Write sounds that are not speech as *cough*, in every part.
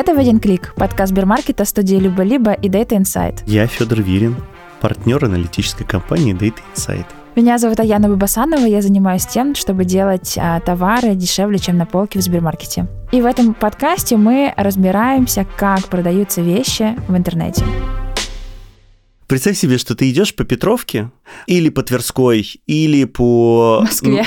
Это «В один клик» – подкаст Сбермаркета, студии «Либо-либо» и Data Insight. Я Федор Вирин, партнер аналитической компании Data Insight. Меня зовут Аяна Бабасанова, я занимаюсь тем, чтобы делать а, товары дешевле, чем на полке в Сбермаркете. И в этом подкасте мы разбираемся, как продаются вещи в интернете. Представь себе, что ты идешь по Петровке или по Тверской, или по... Москве.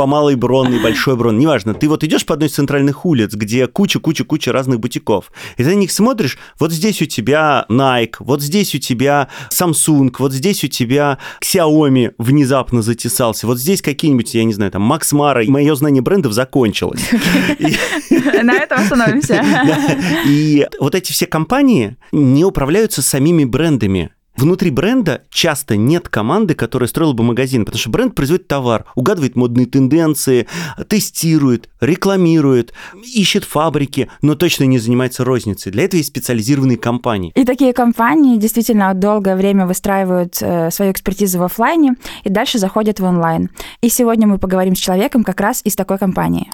По Малой Бронной, Большой Бронной, неважно. Ты вот идешь по одной из центральных улиц, где куча-куча-куча разных бутиков. И ты на них смотришь, вот здесь у тебя Nike, вот здесь у тебя Samsung, вот здесь у тебя Xiaomi внезапно затесался, вот здесь какие-нибудь, я не знаю, там Макс Мара. Мое знание брендов закончилось. *laughs* На этом остановимся. *laughs* И вот эти все компании не управляются самими брендами. Внутри бренда часто нет команды, которая строила бы магазин, потому что бренд производит товар, угадывает модные тенденции, тестирует, рекламирует, ищет фабрики, но точно не занимается розницей. Для этого есть специализированные компании. И такие компании действительно долгое время выстраивают э, свою экспертизу в офлайне и дальше заходят в онлайн. И сегодня мы поговорим с человеком как раз из такой компании.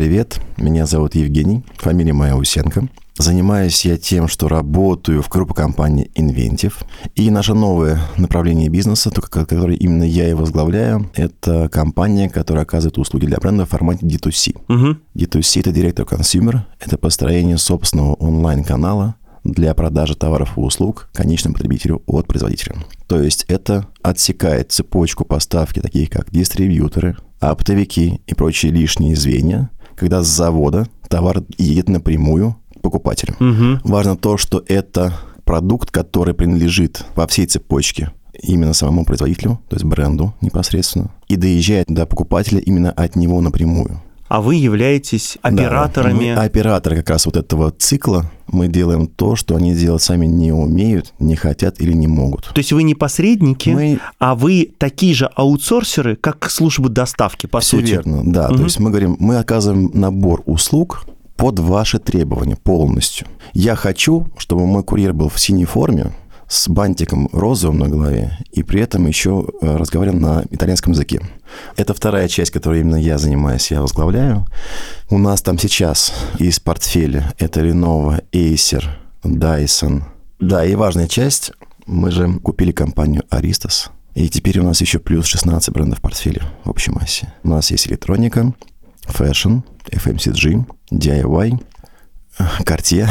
Привет, меня зовут Евгений, фамилия моя Усенко. Занимаюсь я тем, что работаю в группе компании Inventive. И наше новое направление бизнеса, которое именно я и возглавляю, это компания, которая оказывает услуги для бренда в формате D2C. Мгм. D2C – это direct to consumer, это построение собственного онлайн-канала для продажи товаров и услуг конечному потребителю от производителя. То есть это отсекает цепочку поставки, таких как дистрибьюторы, оптовики и прочие лишние звенья, когда с завода товар едет напрямую к покупателю. Мгм. Важно то, что это продукт, который принадлежит во всей цепочке именно самому производителю, то есть бренду непосредственно, и доезжает до покупателя именно от него напрямую. А вы являетесь Да, операторами. мы операторы как раз вот этого цикла. Мы делаем то, что они делать сами не умеют, не хотят или не могут. То есть вы не посредники, Мы а вы такие же аутсорсеры, как службы доставки, по все сути. верно, да. Мгм. То есть мы говорим, мы оказываем набор услуг под ваши требования полностью. Я хочу, чтобы мой курьер был в синей форме, с бантиком розовым на голове, и при этом еще э, разговаривал на итальянском языке. Это вторая часть, которой именно я занимаюсь, я возглавляю. У нас там сейчас из портфеля это Lenovo, Acer, Dyson. Да, и важная часть, мы же купили компанию Aristos, и теперь у нас еще плюс 16 брендов в портфеле в общей массе. У нас есть электроника, fashion, FMCG, DIY, Cartier,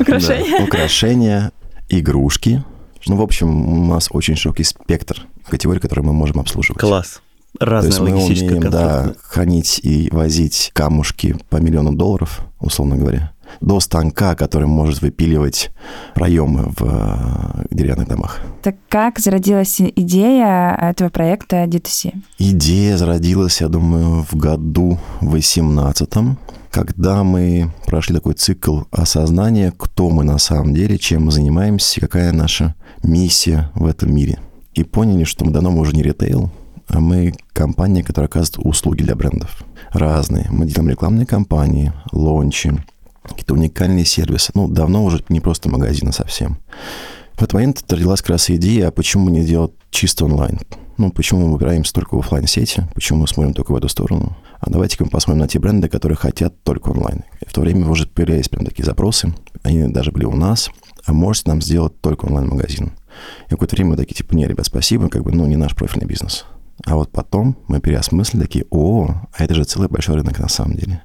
*laughs* украшения, игрушки. Ну, в общем, у нас очень широкий спектр категорий, которые мы можем обслуживать. Класс. То Разная есть мы умеем, да, хранить и возить камушки по миллиону долларов, условно говоря, до станка, который может выпиливать проемы в э, деревянных домах. Так как зародилась идея этого проекта D2C? Идея зародилась, я думаю, в году 18 когда мы прошли такой цикл осознания, кто мы на самом деле, чем мы занимаемся, какая наша миссия в этом мире. И поняли, что давно мы уже не ритейл, а мы компания, которая оказывает услуги для брендов. Разные. Мы делаем рекламные кампании, лончи, какие-то уникальные сервисы. Ну, давно уже не просто магазины совсем. В этот момент родилась как раз идея, а почему не делать чисто онлайн? Ну, почему мы упираемся только в офлайн сети Почему мы смотрим только в эту сторону? А давайте-ка мы посмотрим на те бренды, которые хотят только онлайн. И в то время уже появлялись прям такие запросы. Они даже были у нас. А можете нам сделать только онлайн-магазин? И какое-то время мы такие, типа, не, ребят, спасибо, как бы, ну, не наш профильный бизнес. А вот потом мы переосмыслили, такие, о, а это же целый большой рынок на самом деле.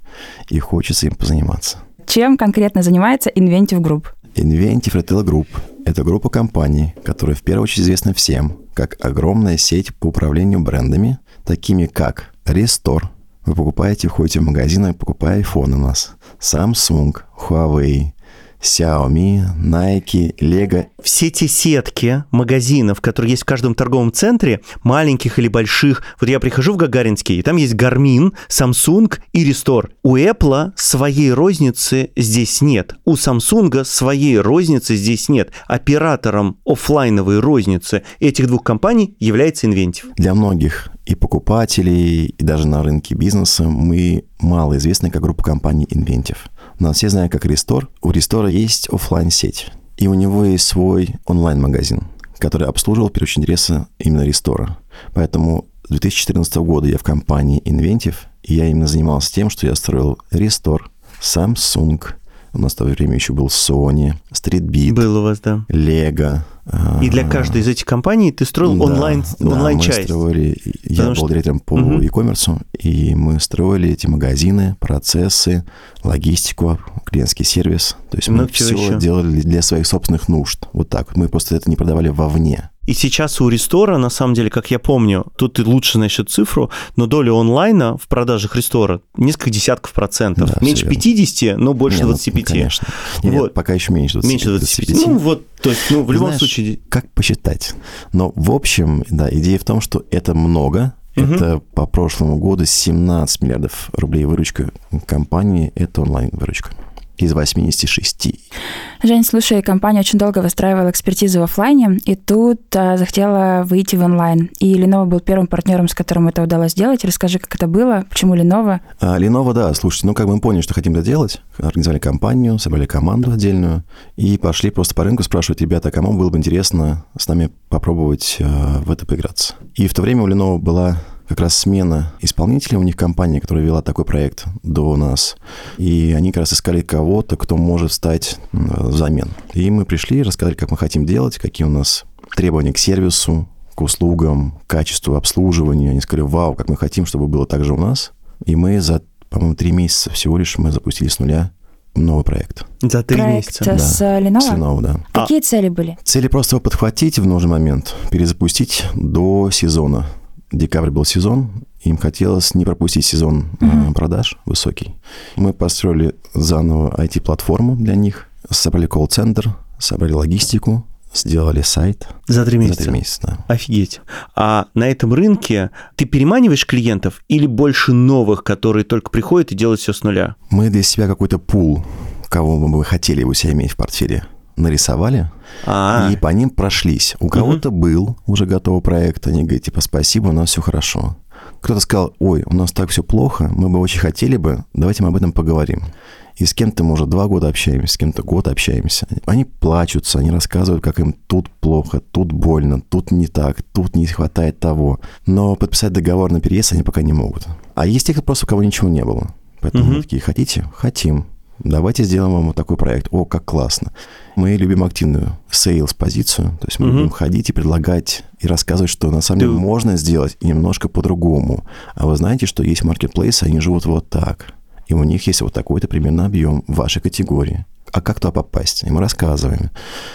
И хочется им позаниматься. Чем конкретно занимается Inventive Group? Inventive Retail Group – это группа компаний, которая в первую очередь известна всем, как огромная сеть по управлению брендами, такими как Restore. Вы покупаете, входите в магазин и покупаете iPhone у нас. Samsung, Huawei, Xiaomi, Nike, Lego. Все те сетки магазинов, которые есть в каждом торговом центре, маленьких или больших. Вот я прихожу в Гагаринский, и там есть Garmin, Samsung и Restore. У Apple своей розницы здесь нет. У Samsung своей розницы здесь нет. Оператором оффлайновой розницы этих двух компаний является Inventive. Для многих и покупателей, и даже на рынке бизнеса мы мало известны как группа компаний Inventive. Нас все знают как Restore. У Restore есть офлайн сеть и у него есть свой онлайн-магазин, который обслуживал, очередь, интересы именно Restore. Поэтому С 2014 года я в компании Inventive, и я именно занимался тем, что я строил Restore, Samsung, у нас в то время еще был Sony, StreetBeat, Был у вас, да. Lego. И для а, каждой из этих компаний ты строил да, онлайн, да, онлайн мы строили, я Потому был что- директором по Мгм. e-commerce, и мы строили эти магазины, процессы, логистику, клиентский сервис. То есть мы Много чего все еще. делали для своих собственных нужд. Вот так. Мы просто это не продавали вовне. И сейчас у Рестора, на самом деле, как я помню, тут ты лучше насчет цифру, но доля онлайна в продажах Рестора несколько десятков процентов. Да, Меньше верно. 50, но больше Не, ну, 25. конечно. Нет, Вот. пока еще меньше 20, Меньше 25. Ну вот, то есть, ну, в Ты любом знаешь, случае... Как посчитать? Но в общем, да, идея в том, что это много. Это по прошлому году 17 миллиардов рублей выручка компании. Это онлайн-выручка из 86. Жень, слушай, компания очень долго выстраивала экспертизу в офлайне, и тут а, захотела выйти в онлайн. И Lenovo был первым партнером, с которым это удалось сделать. Расскажи, как это было, почему Lenovo? А, Lenovo, да, слушайте, ну как мы поняли, что хотим это делать, организовали компанию, собрали команду отдельную и пошли просто по рынку спрашивать, ребята, кому было бы интересно с нами попробовать э, в это поиграться. И в то время у Lenovo была как раз смена исполнителя, у них компания, которая вела такой проект до нас, и они как раз искали кого-то, кто может стать взамен. И мы пришли, рассказали, как мы хотим делать, какие у нас требования к сервису, к услугам, к качеству обслуживания. Они сказали, вау, как мы хотим, чтобы было так же у нас. И мы за, по-моему, три месяца всего лишь мы запустили с нуля новый проект. За три Проект месяца. с Да. Lenovo? С Lenovo, да. А- Какие цели были? Цели просто его подхватить в нужный момент, перезапустить до сезона. Декабрь был сезон, им хотелось не пропустить сезон э, продаж высокий. Мы построили заново IT-платформу для них, собрали колл-центр, собрали логистику, сделали сайт. За три За месяца. три месяца, да. Офигеть. А на этом рынке ты переманиваешь клиентов или больше новых, которые только приходят и делают все с нуля? Мы для себя какой-то пул, кого бы мы хотели у себя иметь в портфеле, нарисовали, А, и по ним прошлись. У кого-то был уже готовый проект, они говорят, типа, спасибо, у нас все хорошо. Кто-то сказал, ой, у нас так все плохо, мы бы очень хотели бы, давайте мы об этом поговорим. И с кем-то мы уже два года общаемся, с кем-то год общаемся. Они плачутся, они рассказывают, как им тут плохо, тут больно, тут не так, тут не хватает того. Но подписать договор на переезд они пока не могут. А есть те, кто просто у кого ничего не было. Поэтому мы такие, хотите? Хотим. Давайте сделаем вам вот такой проект. О, как классно. Мы любим активную сейлс-позицию. То есть мы Мгм. любим ходить и предлагать, и рассказывать, что на самом деле Ты- можно сделать немножко по-другому. А вы знаете, что есть маркетплейсы, они живут вот так. И у них есть вот такой-то примерно объем в вашей категории. А как туда попасть? И мы рассказываем.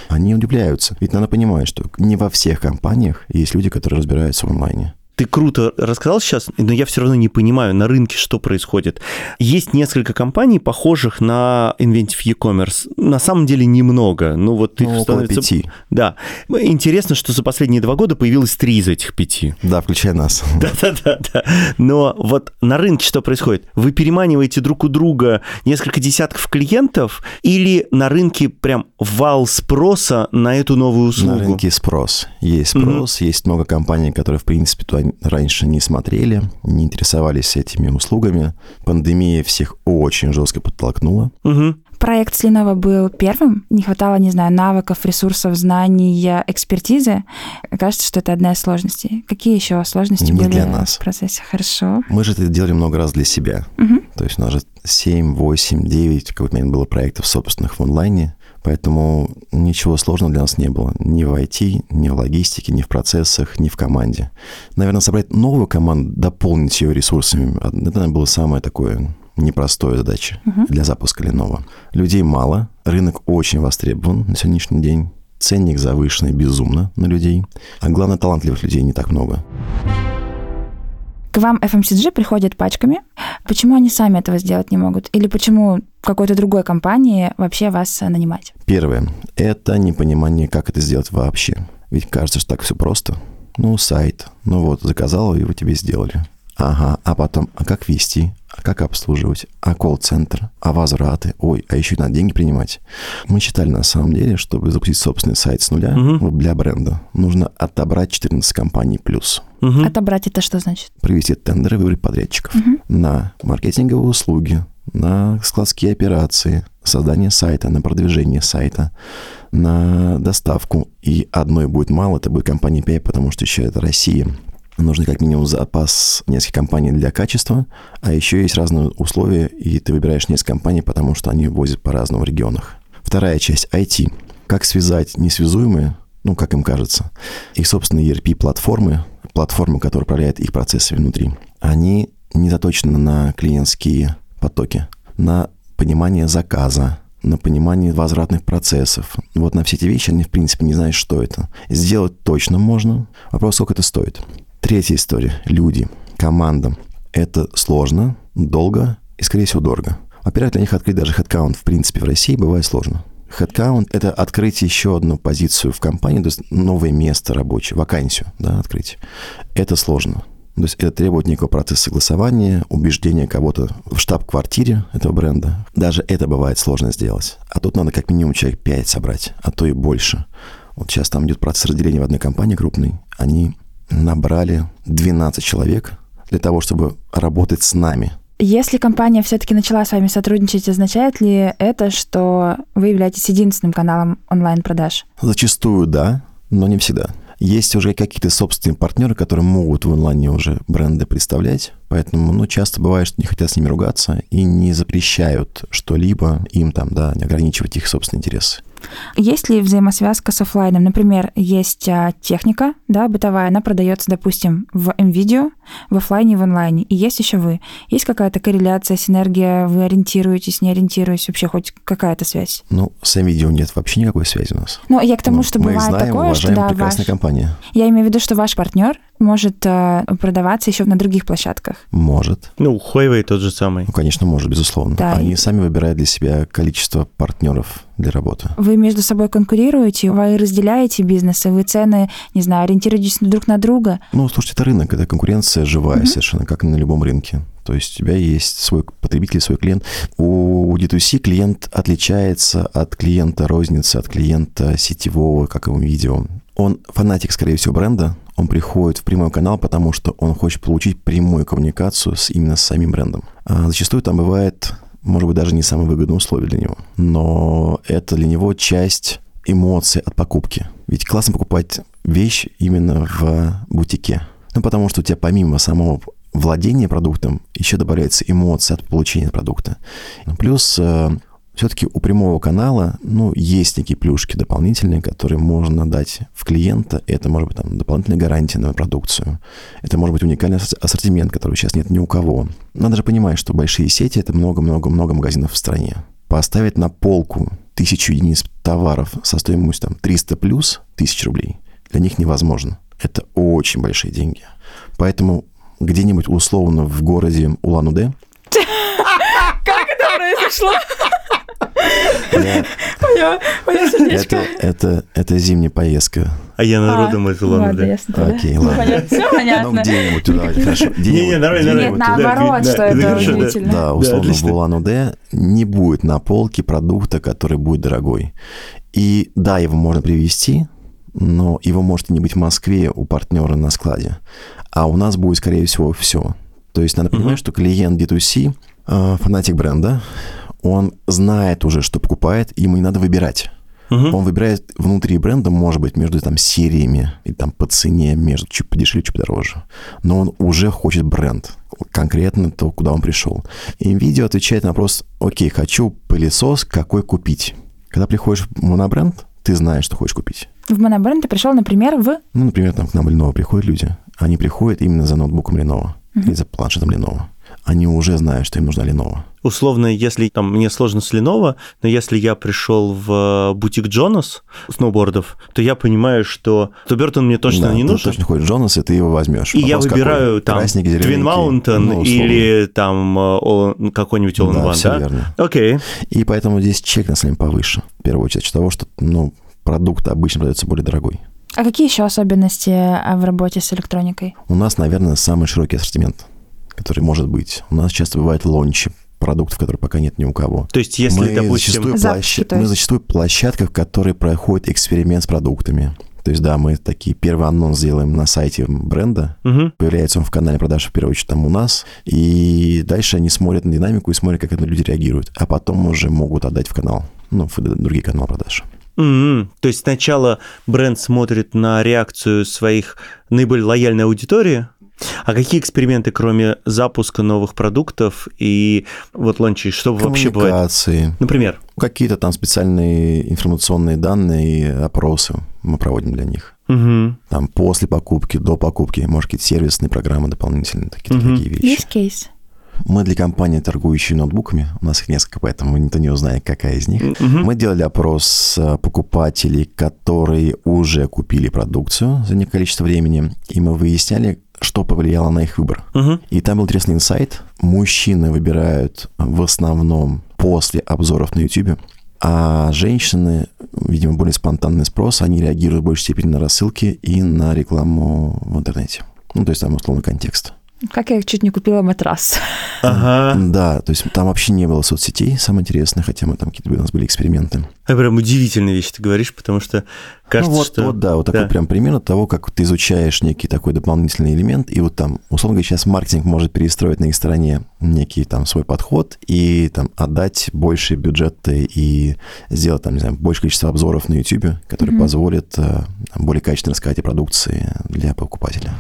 Они удивляются. Ведь надо понимать, что не во всех компаниях есть люди, которые разбираются в онлайне. Ты круто рассказал сейчас, но я все равно не понимаю на рынке, что происходит. Есть несколько компаний, похожих на Inventive e-commerce. На самом деле немного. Ну вот их Ну, около становится... пяти. Да. Интересно, что за последние два года появилось три из этих пяти. Да, включая нас. *laughs* Да-да-да. Но вот на рынке что происходит? Вы переманиваете друг у друга несколько десятков клиентов или на рынке прям вал спроса на эту новую услугу? На рынке спрос. Есть спрос, есть много компаний, которые, в принципе, туда раньше не смотрели, не интересовались этими услугами. Пандемия всех очень жестко подтолкнула. Мгм. Проект с Lenovo был первым. Не хватало, не знаю, навыков, ресурсов, знаний, экспертизы. Кажется, что это одна из сложностей. Какие еще сложности Не были для нас. в процессе? Хорошо. Мы же это делали много раз для себя. Мгм. То есть у нас же 7, 8, 9, какой-то момент было проектов собственных в онлайне. Поэтому ничего сложного для нас не было. Ни в IT, ни в логистике, ни в процессах, ни в команде. Наверное, собрать новую команду, дополнить ее ресурсами, это наверное, было самое такое непростое задача для запуска Lenovo. Людей мало, рынок очень востребован на сегодняшний день. Ценник завышенный безумно на людей. А главное, талантливых людей не так много. К вам FMCG приходят пачками. Почему они сами этого сделать не могут? Или почему какой-то другой компании вообще вас э, нанимать? Первое – это непонимание, как это сделать вообще. Ведь кажется, что так все просто. Ну, сайт, ну вот, заказал, его тебе сделали. Ага, а потом, а как вести, а как обслуживать, а колл-центр, а возвраты, ой, а еще и надо деньги принимать. Мы считали на самом деле, чтобы запустить собственный сайт с нуля вот для бренда, нужно отобрать 14 компаний плюс, Мгм. Отобрать это что значит? провести тендеры, выбрать подрядчиков на маркетинговые услуги, на складские операции, создание сайта, на продвижение сайта, на доставку. И одной будет мало, это будет компания PI, потому что еще это Россия. Нужны как минимум запас нескольких компаний для качества, а еще есть разные условия, и ты выбираешь несколько компаний, потому что они возят по-разному в регионах. Вторая часть – IT. Как связать несвязуемые, ну, как им кажется, их собственные ERP-платформы, платформы, которые управляют их процессами внутри, они не заточены на клиентские потоки, на понимание заказа, на понимание возвратных процессов. Вот на все эти вещи они, в принципе, не знают, что это. Сделать точно можно. Вопрос, сколько это стоит. Третья история. Люди, команда. Это сложно, долго и, скорее всего, дорого. Во-первых, для них открыть даже хедкаунт, в принципе, в России бывает сложно. Headcount — это открыть еще одну позицию в компании, то есть новое место рабочее, вакансию, да, открыть. Это сложно. То есть это требует некого процесса согласования, убеждения кого-то в штаб-квартире этого бренда. Даже это бывает сложно сделать. А тут надо как минимум человек 5 собрать, а то и больше. Вот сейчас там идет процесс разделения в одной компании крупной. Они набрали 12 человек для того, чтобы работать с нами. Если компания все-таки начала с вами сотрудничать, означает ли это, что вы являетесь единственным каналом онлайн-продаж? Зачастую да, но не всегда. Есть уже какие-то собственные партнеры, которые могут в онлайне уже бренды представлять, поэтому, ну, часто бывает, что не хотят с ними ругаться и не запрещают что-либо им там, да, не ограничивать их собственные интересы. Есть ли взаимосвязка с офлайном? Например, есть а, техника, да, бытовая, она продается, допустим, в MVideo, в офлайне и в онлайне. И есть еще вы. Есть какая-то корреляция, синергия, вы ориентируетесь, не ориентируетесь, вообще хоть какая-то связь? Ну, с MVideo нет вообще никакой связи у нас. Ну, я к тому, ну, что бывает знаем, такое, что да, ваш... компания. Я имею в виду, что ваш партнер может э, продаваться еще на других площадках. Может. Ну, Huawei тот же самый. Ну, конечно, может, безусловно. Да. Они сами выбирают для себя количество партнеров для работы. Вы между собой конкурируете, вы разделяете бизнесы, вы цены, не знаю, ориентируетесь друг на друга? Ну, слушайте, это рынок, это конкуренция живая mm-hmm. совершенно, как на любом рынке. То есть у тебя есть свой потребитель, свой клиент. У D2C клиент отличается от клиента розницы, от клиента сетевого, как и у видео. Он фанатик, скорее всего, бренда, он приходит в прямой канал, потому что он хочет получить прямую коммуникацию с, именно с самим брендом. А зачастую там бывает, может быть, даже не самые выгодные условия для него, но это для него часть эмоций от покупки. Ведь классно покупать вещь именно в бутике. Ну, потому что у тебя помимо самого владения продуктом еще добавляется эмоция от получения продукта. Плюс э, все-таки у прямого канала, ну, есть некие плюшки дополнительные, которые можно дать в клиента. Это может быть там дополнительная гарантия на продукцию. Это может быть уникальный ассортимент, который сейчас нет ни у кого. Надо же понимать, что большие сети — это много-много-много магазинов в стране. Поставить на полку тысячу единиц товаров со стоимостью там 300 плюс тысяч рублей для них невозможно. Это очень большие деньги. Поэтому где-нибудь условно в городе Улан-Удэ *laughs* как это произошло? Это, это зимняя поездка. А я народом из Улан-Удэ. Окей, ладно. Все понятно. Ну, где-нибудь туда, хорошо. Не, не, нормально, Нет, наоборот, что это удивительно. Да, условно, в Улан-Удэ не будет на полке продукта, который будет дорогой. И да, его можно привезти, но его может не быть в Москве у партнера на складе. А у нас будет, скорее всего, все. То есть надо понимать, что клиент D2C, э, фанатик бренда, он знает уже, что покупает, ему не надо выбирать. Uh-huh. Он выбирает внутри бренда, может быть, между там сериями и там по цене, между чуть подешевле, чуть подороже. Но он уже хочет бренд, конкретно то, куда он пришел. И видео отвечает на вопрос, окей, хочу пылесос, какой купить? Когда приходишь в монобренд, ты знаешь, что хочешь купить. В монобренд ты пришел, например, в... Ну, например, там к нам Lenovo приходят люди. Они приходят именно за ноутбуком Lenovo uh-huh. или за планшетом Lenovo они уже знают, что им нужна Lenovo. Условно, если там мне сложно с Lenovo, но если я пришел в бутик Джонас сноубордов, то я понимаю, что то Бертон мне точно да, не нужен. точно ходишь в Джонас, и ты его возьмешь. И Вопрос я выбираю какой? там Красник, Twin Mountain ну, или там э, какой-нибудь All да, One, все да? верно. Окей. И поэтому здесь чек на самом повыше, в первую очередь, того, что ну, продукт обычно продается более дорогой. А какие еще особенности э, в работе с электроникой? У нас, наверное, самый широкий ассортимент который может быть. У нас часто бывает лончи продуктов, которые пока нет ни у кого. То есть, если, мы допустим... Зачастую, площадь... мы зачастую площадка, в которой проходит эксперимент с продуктами. То есть, да, мы такие первый анонс сделаем на сайте бренда, угу. появляется он в канале продаж, в первую очередь, там у нас, и дальше они смотрят на динамику и смотрят, как это люди реагируют, а потом уже могут отдать в канал, ну, в другие каналы продаж. М-м, То есть сначала бренд смотрит на реакцию своих наиболее лояльной аудитории, а какие эксперименты, кроме запуска новых продуктов и вот лончей, что вообще бывает? Коммуникации, Например, какие-то там специальные информационные данные и опросы мы проводим для них. Мгм. Там после покупки, до покупки, может, какие-то сервисные программы дополнительные, какие-то Мгм. такие вещи. Есть кейс. Мы для компании, торгующей ноутбуками, у нас их несколько, поэтому никто не узнает, какая из них. Мгм. Мы делали опрос э, покупателей, которые уже купили продукцию за некое количество времени, и мы выясняли, что повлияло на их выбор. Мгм. И там был интересный инсайт. Мужчины выбирают в основном после обзоров на YouTube, а женщины, видимо, более спонтанный спрос, они реагируют в большей степени на рассылки и на рекламу в интернете. Ну, то есть там условный контекст. Как я чуть не купила матрас. Ага. Да, то есть там вообще не было соцсетей, самое интересное, хотя мы там какие-то у нас были эксперименты. Это прям удивительные вещи ты говоришь, потому что кажется, ну, вот, что... вот, да, вот такой Да. прям пример того, как ты изучаешь некий такой дополнительный элемент, и вот там, условно говоря, сейчас маркетинг может перестроить на их стороне некий там свой подход и там отдать больше бюджеты и сделать там, не знаю, больше количество обзоров на YouTube, которые Мгм. позволят э, более качественно рассказать о продукции для покупателя.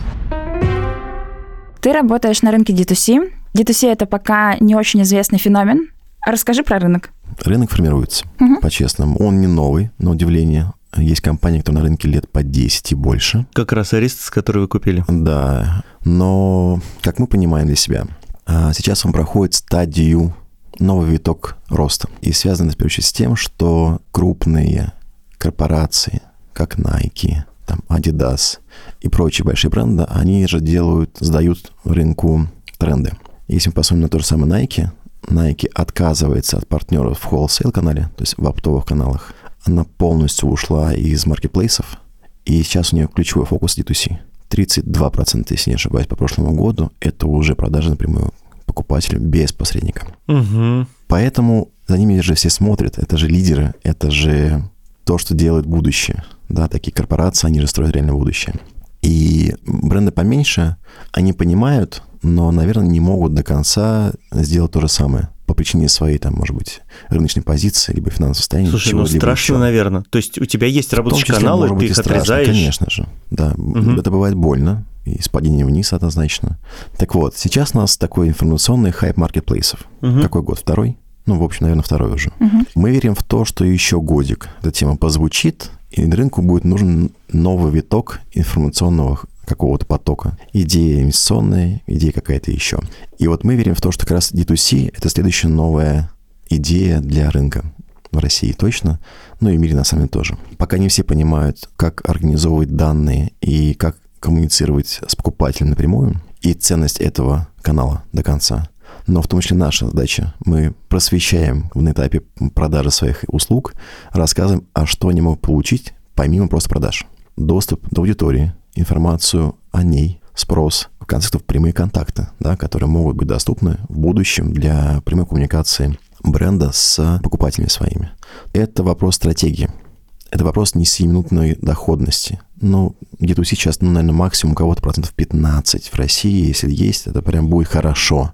Ты работаешь на рынке D2C. D2C это пока не очень известный феномен. Расскажи про рынок. Рынок формируется, Мгм. по-честному. Он не новый, на удивление. Есть компании, кто на рынке лет по 10 и больше. Как раз Аристос, который вы купили. Да, но, как мы понимаем для себя, а, сейчас он проходит стадию новый виток роста. И связано, в первую очередь, с тем, что крупные корпорации, как Nike, там, Adidas и прочие большие бренды, они же делают, сдают рынку тренды. Если мы посмотрим на то же самое Nike, Nike отказывается от партнеров в wholesale канале, то есть в оптовых каналах. Она полностью ушла из маркетплейсов, и сейчас у нее ключевой фокус D2C. 32%, если не ошибаюсь, по прошлому году, это уже продажи напрямую покупателю без посредника. Угу. Поэтому за ними же все смотрят, это же лидеры, это же то, что делает будущее. Да, такие корпорации, они же строят реально будущее. И бренды поменьше, они понимают, но, наверное, не могут до конца сделать то же самое по причине своей, там, может быть, рыночной позиции, либо финансового состояния. Слушай, ну страшно, еще. наверное. То есть у тебя есть рабочие числе, каналы, ты быть, их страшно, отрезаешь. Конечно же, да. Мгм. Это бывает больно, и с падением вниз однозначно. Так вот, сейчас у нас такой информационный хайп маркетплейсов. Мгм. Какой год? Второй? Ну, в общем, наверное, второй уже. Мгм. Мы верим в то, что еще годик эта тема позвучит, и рынку будет нужен новый виток информационного какого-то потока. Идея инвестиционная, идея какая-то еще. И вот мы верим в то, что как раз D2C — это следующая новая идея для рынка. В России точно, ну и в мире на самом деле тоже. Пока не все понимают, как организовывать данные и как коммуницировать с покупателем напрямую, и ценность этого канала до конца. Но в том числе наша задача. Мы просвещаем на этапе продажи своих услуг, рассказываем, а что они могут получить помимо просто продаж. Доступ до аудитории, информацию о ней, спрос, в конце концов, прямые контакты, да, которые могут быть доступны в будущем для прямой коммуникации бренда с покупателями своими. Это вопрос стратегии. Это вопрос не сиюминутной доходности. Ну, где-то сейчас, ну, наверное, максимум кого-то процентов 15 в России, если есть, это прям будет хорошо.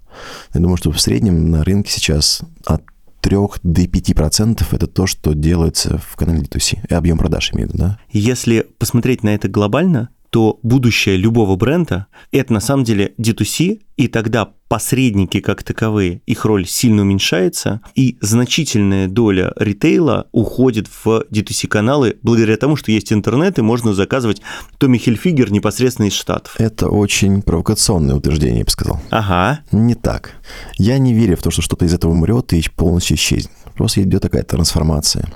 Я думаю, что в среднем на рынке сейчас от 3 до 5 процентов это то, что делается в канале D2C. И объем продаж имею да? Если посмотреть на это глобально, то будущее любого бренда – это на самом деле D2C, и тогда посредники как таковые, их роль сильно уменьшается, и значительная доля ритейла уходит в D2C-каналы благодаря тому, что есть интернет, и можно заказывать Томми Хильфигер непосредственно из Штатов. Это очень провокационное утверждение, я бы сказал. Ага. Не так. Я не верю в то, что что-то из этого умрет и полностью исчезнет. Просто идет такая трансформация.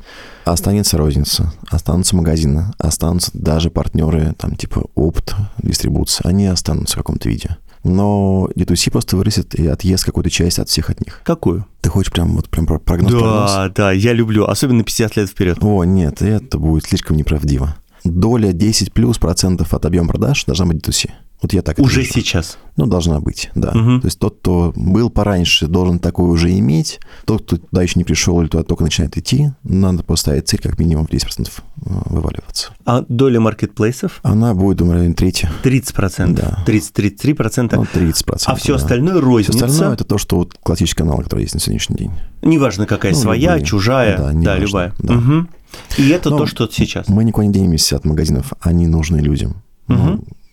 Останется розница, останутся магазины, останутся даже партнеры, там, типа опт, дистрибуция. Они останутся в каком-то виде. Но D2C просто вырастет и отъест какую-то часть от всех от них. Какую? Ты хочешь прям вот прям про- прогноз прогноз? Да, да, я люблю, особенно 50 лет вперед. О, нет, это будет слишком неправдиво. Доля 10 плюс процентов от объема продаж должна быть D2C. Вот я так Уже вижу. сейчас. Ну, должна быть, да. Мгм. То есть тот, кто был пораньше, должен такое уже иметь. Тот, кто туда еще не пришел или туда только начинает идти, надо поставить цель как минимум в 10% вываливаться. А доля маркетплейсов? Она будет, думаю, районе трети. 30%. Да. 30-33%. Ну, 30%. а все да. остальное Все розница. остальное это то, что вот классический канал, который есть на сегодняшний день. Неважно, какая Ну, своя, любые. чужая, Да, да, любая. да. Мгм. И это Ну, то, что сейчас. Мы никуда не денемся от магазинов, они нужны людям.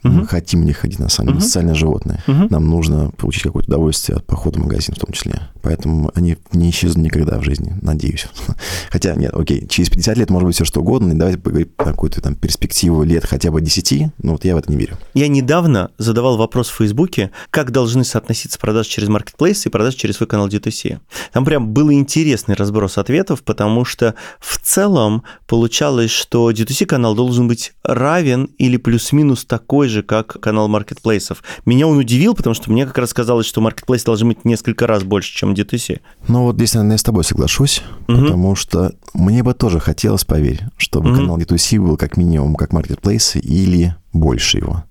Мы хотим них ходить, на самом деле, животное. Мгм. Нам нужно получить какое-то удовольствие от похода в магазин в том числе. Поэтому они не исчезнут никогда в жизни, надеюсь. *laughs* Хотя, нет, окей, через 50 лет может быть все что угодно, и давайте поговорить про какую-то там перспективу лет хотя бы 10, но вот я в это не верю. Я недавно задавал вопрос в Фейсбуке, как должны соотноситься продажи через Marketplace и продажи через свой канал D2C. Там прям был интересный разброс ответов, потому что в целом получалось, что D2C канал должен быть равен или плюс-минус такой же, как канал маркетплейсов. Меня он удивил, потому что мне как раз казалось, что маркетплейс должен быть несколько раз больше, чем D2C. Ну вот здесь, наверное, я с тобой соглашусь, Мгм. потому что мне бы тоже хотелось, поверь, чтобы Мгм. канал D2C был как минимум как маркетплейсы или больше его.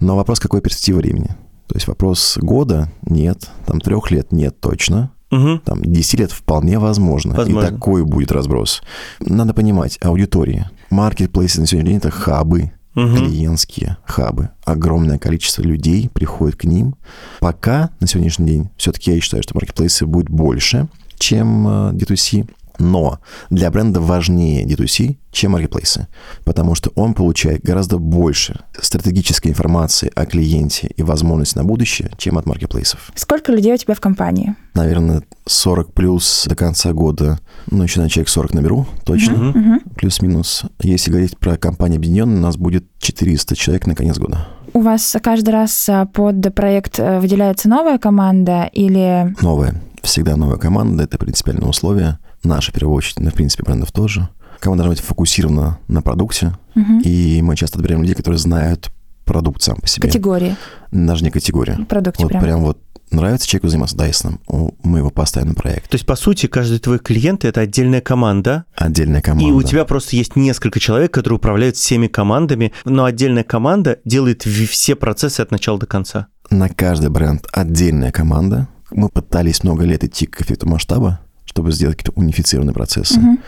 Но вопрос, какой перспективы времени? То есть вопрос года нет, там трех лет нет точно, Мгм. там 10 лет вполне возможно. Возможно. И такой будет разброс. Надо понимать, аудитории. Маркетплейсы на сегодняшний день это хабы, Мгм. клиентские хабы. Огромное количество людей приходит к ним. Пока на сегодняшний день все-таки я считаю, что маркетплейсы будет больше, чем э, D2C. Но для бренда важнее D2C, чем маркетплейсы, потому что он получает гораздо больше стратегической информации о клиенте и возможностей на будущее, чем от маркетплейсов. Сколько людей у тебя в компании? Наверное, 40 плюс до конца года, ну, еще на человек 40 наберу, точно, Мгм. Мгм. плюс-минус. Если говорить про компанию объединенную, у нас будет 400 человек на конец года. У вас каждый раз а, под проект э, выделяется новая команда или... Новая, всегда новая команда, это принципиальное условие. Наша, в первую очередь, ну, в принципе, брендов тоже. Команда должна быть фокусирована на продукте, Мгм. и мы часто отбираем людей, которые знают продукт сам по себе. Категории Даже не категория. в продукте Вот прям. прям вот нравится человеку заниматься Дайсоном, мы его поставим на проект. То есть, по сути, каждый твой клиент – это отдельная команда, Отдельная команда. И у тебя просто есть несколько человек, которые управляют всеми командами, но отдельная команда делает все процессы от начала до конца. На каждый бренд отдельная команда. Мы пытались много лет идти к эффекту масштаба, чтобы сделать какие-то унифицированные процессы. Мгм.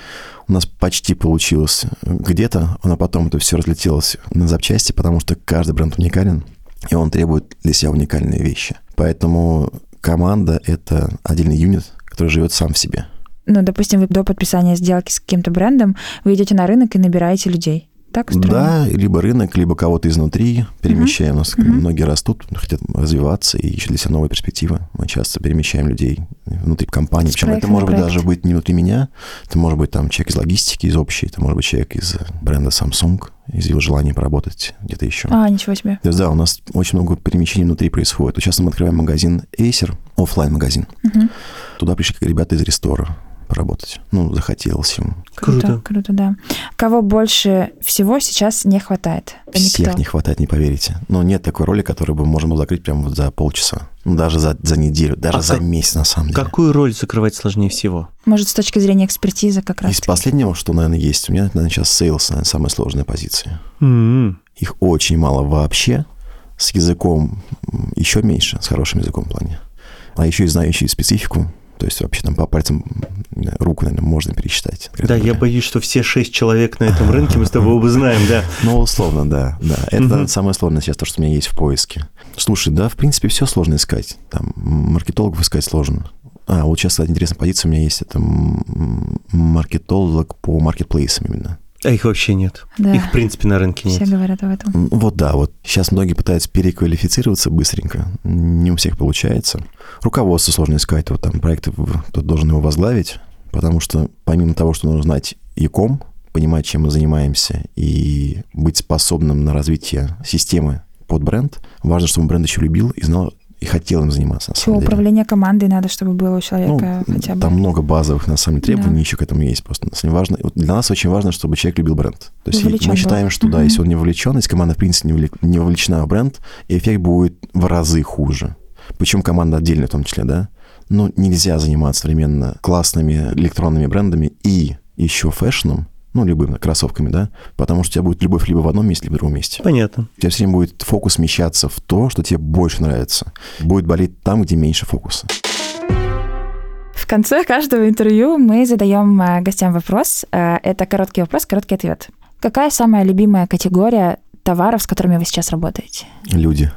У нас почти получилось где-то, но потом это все разлетелось на запчасти, потому что каждый бренд уникален, и он требует для себя уникальные вещи. Поэтому команда — это отдельный юнит, который живет сам в себе. Ну, допустим, вы до подписания сделки с каким-то брендом, вы идете на рынок и набираете людей. Так устроено? Да, либо рынок, либо кого-то изнутри перемещаем. У нас Мгм. многие растут, хотят развиваться и ищут для себя новые перспективы. Мы часто перемещаем людей внутри компании. Причем это может быть даже быть не внутри меня. Это может быть там человек из логистики, из общей. Это может быть человек из бренда Samsung, из его желания поработать где-то еще. А, ничего себе. То есть, да, у нас очень много перемещений внутри происходит. Вот сейчас мы открываем магазин Acer, оффлайн магазин Мгм. Туда пришли ребята из рестора поработать. Ну, захотелось им. Круто, Круто. круто, да. Кого больше всего сейчас не хватает? Всех никто. не хватает, не поверите. Но нет такой роли, которую бы можем было закрыть прямо вот за полчаса. Ну, даже за, за неделю, даже А за как- месяц, на самом деле. Какую роль закрывать сложнее всего? Может, с точки зрения экспертизы как раз. Из последнего, что, наверное, есть, у меня, наверное, сейчас sales, наверное, самая сложная позиция. М-м. Их очень мало вообще. С языком еще меньше, с хорошим языком в плане. А еще и знающие специфику. То есть вообще там по пальцам руки, наверное, можно пересчитать. Да, я боюсь, что все шесть человек на этом рынке мы с тобой оба знаем, да. *laughs* Ну, условно, да, да. Это самое сложное сейчас, то, что у меня есть в поиске. Слушай, да, в принципе, все сложно искать. Там маркетологов искать сложно. А, вот сейчас, кстати, интересная позиция у меня есть. Это маркетолог по маркетплейсам именно. А их вообще нет. Да. Их, в принципе, на рынке Все нет. говорят об этом. Вот да, вот сейчас многие пытаются переквалифицироваться быстренько. Не у всех получается. Руководство сложно искать. Вот там проект, кто должен его возглавить. Потому что помимо того, что нужно знать ЯКом, понимать, чем мы занимаемся, и быть способным на развитие системы под бренд, важно, чтобы бренд еще любил и знал, и хотел им заниматься, на самом деле. управление командой надо, чтобы было у человека Ну, хотя бы. Там много базовых, на самом деле, требований Да. еще к этому есть. Просто на самом деле важно, вот для нас очень важно, чтобы человек любил бренд. То есть Вовлечен мы был. считаем, что да, если он не вовлечен, если команда, в принципе, не вовле- не вовлечена в бренд, эффект будет в разы хуже. Причем команда отдельная в том числе, да. Ну, нельзя заниматься современно классными электронными брендами и еще фэшном, ну, любыми кроссовками, да, потому что у тебя будет любовь либо в одном месте, либо в другом месте. Понятно. У тебя все время будет фокус смещаться в то, что тебе больше нравится. Будет болеть там, где меньше фокуса. В конце каждого интервью мы задаем э, гостям вопрос. Э, Это короткий вопрос, короткий ответ. Какая самая любимая категория товаров, с которыми вы сейчас работаете? Люди.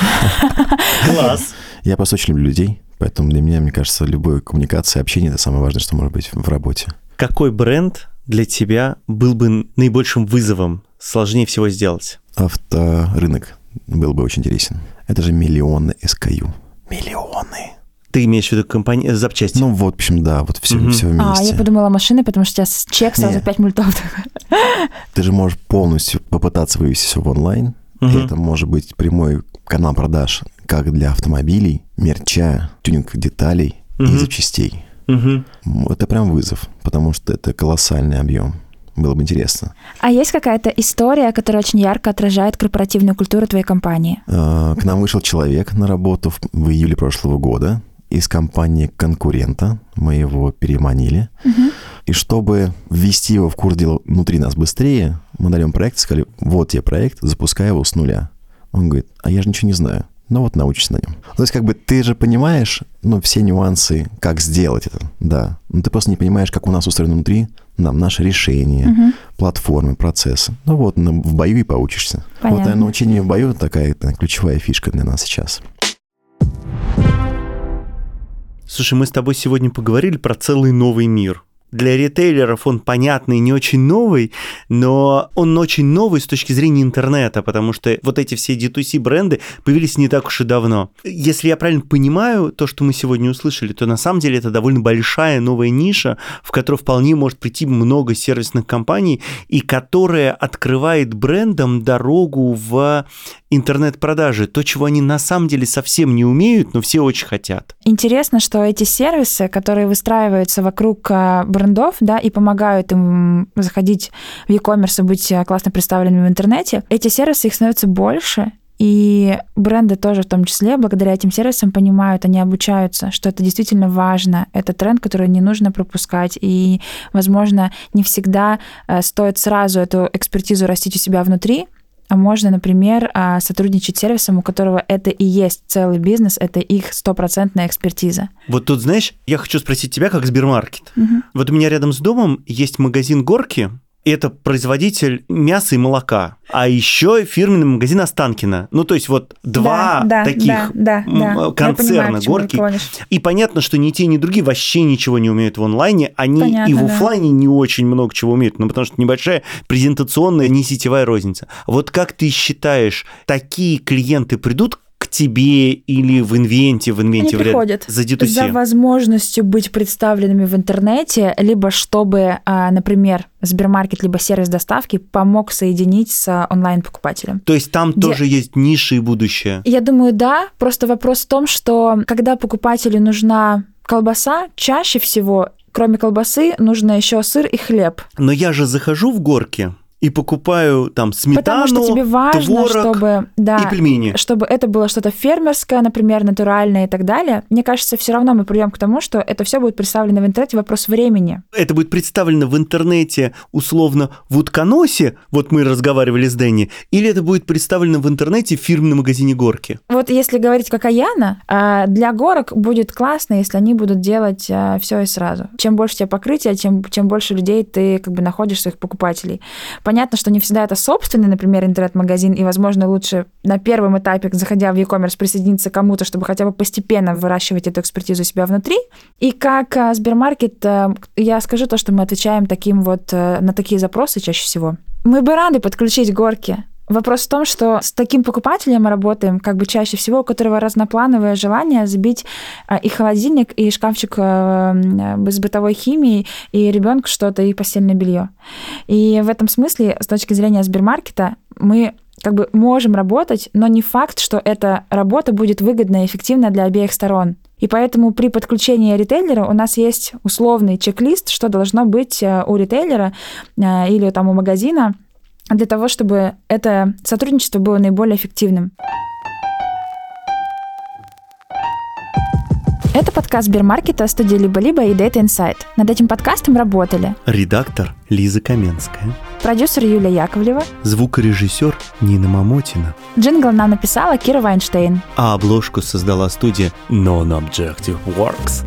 *laughs* Класс. Я просто очень люблю людей, поэтому для меня, мне кажется, любая коммуникация, общение – это самое важное, что может быть в работе. Какой бренд для тебя был бы наибольшим вызовом, сложнее всего сделать? Авторынок был бы очень интересен. Это же миллионы SKU. Миллионы. Ты имеешь в виду компании, запчасти? Ну, вот, в общем, да, вот все, Мгм. все А, вместе. я подумала машины, потому что сейчас чек сразу Не. 5 мультов. Ты же можешь полностью попытаться вывести все в онлайн. Мгм. Это может быть прямой канал продаж как для автомобилей, мерча, тюнинг деталей и Мгм. запчастей. М, Это прям вызов, потому что это колоссальный объем. Было бы интересно. А есть какая-то история, которая очень ярко отражает корпоративную культуру твоей компании? А, К нам вышел человек на работу в, июле прошлого года из компании конкурента. Мы его переманили. И чтобы ввести его в курс дела внутри нас быстрее, мы даем проект, сказали, вот тебе проект, запускай его с нуля. Он говорит, а я же ничего не знаю. Ну вот научишься на нем. То есть как бы ты же понимаешь, ну, все нюансы, как сделать это, да. Но ты просто не понимаешь, как у нас устроено внутри, нам наши решения, платформы, процессы. Ну вот на- в бою и поучишься. Вот Понятно. наверное, научение в бою такая это, ключевая фишка для нас сейчас. Слушай, мы с тобой сегодня поговорили про целый новый мир. Для ритейлеров он понятный, не очень новый, но он очень новый с точки зрения интернета, потому что вот эти все D2C бренды появились не так уж и давно. Если я правильно понимаю то, что мы сегодня услышали, то на самом деле это довольно большая новая ниша, в которую вполне может прийти много сервисных компаний, и которая открывает брендам дорогу в интернет-продажи. То, чего они на самом деле совсем не умеют, но все очень хотят. Интересно, что эти сервисы, которые выстраиваются вокруг а, брендов, да, и помогают им заходить в e-commerce и быть а, классно представленными в интернете, эти сервисы, их становится больше, и бренды тоже в том числе, благодаря этим сервисам, понимают, они обучаются, что это действительно важно. Это тренд, который не нужно пропускать. И, возможно, не всегда э, стоит сразу эту экспертизу растить у себя внутри, а можно, например, а, сотрудничать с сервисом, у которого это и есть целый бизнес, это их стопроцентная экспертиза. Вот тут, знаешь, я хочу спросить тебя, как Сбермаркет. Вот у меня рядом с домом есть магазин Горки, это производитель мяса и молока. А еще фирменный магазин Останкина. Ну, то есть вот два Да, да, таких да, да, да. Концерна понимаю, Горки. И понятно, что ни те, ни другие вообще ничего не умеют в онлайне. Они Понятно, и в да. офлайне не очень много чего умеют. Ну, потому что небольшая презентационная, не сетевая розница. Вот как ты считаешь, такие клиенты придут к тебе или в инвенте, в инвенте Они приходят за D2C? за возможностью быть представленными в интернете, либо чтобы, а, например, Сбермаркет либо сервис доставки помог соединить с а, онлайн-покупателем. То есть там Где- тоже есть ниши и будущее. Я думаю, да. Просто вопрос в том, что когда покупателю нужна колбаса, чаще всего, кроме колбасы, нужно еще сыр и хлеб. Но я же захожу в горки и покупаю там сметану, Потому что тебе важно, творог чтобы, да, и пельмени. чтобы это было что-то фермерское, например, натуральное и так далее. Мне кажется, все равно мы придем к тому, что это все будет представлено в интернете. Вопрос времени. Это будет представлено в интернете условно в утконосе, вот мы разговаривали с Дэнни, или это будет представлено в интернете в фирменном магазине горки? Вот если говорить как Аяна, а, для горок будет классно, если они будут делать все и сразу. Чем больше тебя покрытия, тем, чем больше людей ты как бы находишь своих покупателей. Понятно, что не всегда это собственный, например, интернет-магазин, и, возможно, лучше на первом этапе, заходя в e-commerce, присоединиться к кому-то, чтобы хотя бы постепенно выращивать эту экспертизу себя внутри. И как а, Сбермаркет, а, я скажу то, что мы отвечаем таким вот а, на такие запросы чаще всего. Мы бы рады подключить горки, Вопрос в том, что с таким покупателем мы работаем как бы чаще всего, у которого разноплановое желание забить а, и холодильник, и шкафчик а, м, с бытовой химией, и ребенку что-то, и постельное белье. И в этом смысле, с точки зрения Сбермаркета, мы как бы можем работать, но не факт, что эта работа будет выгодна и эффективна для обеих сторон. И поэтому при подключении ритейлера у нас есть условный чек-лист, что должно быть а, у ритейлера или там у магазина, для того, чтобы это сотрудничество было наиболее эффективным. Это подкаст Сбермаркета, студии «Либо-либо» и Data Insight. Над этим подкастом работали Редактор Лиза Каменская, продюсер Юлия Яковлева, звукорежиссер Нина Мамотина, джингл нам написала Кира Вайнштейн. а обложку создала студия Non-Objective Works.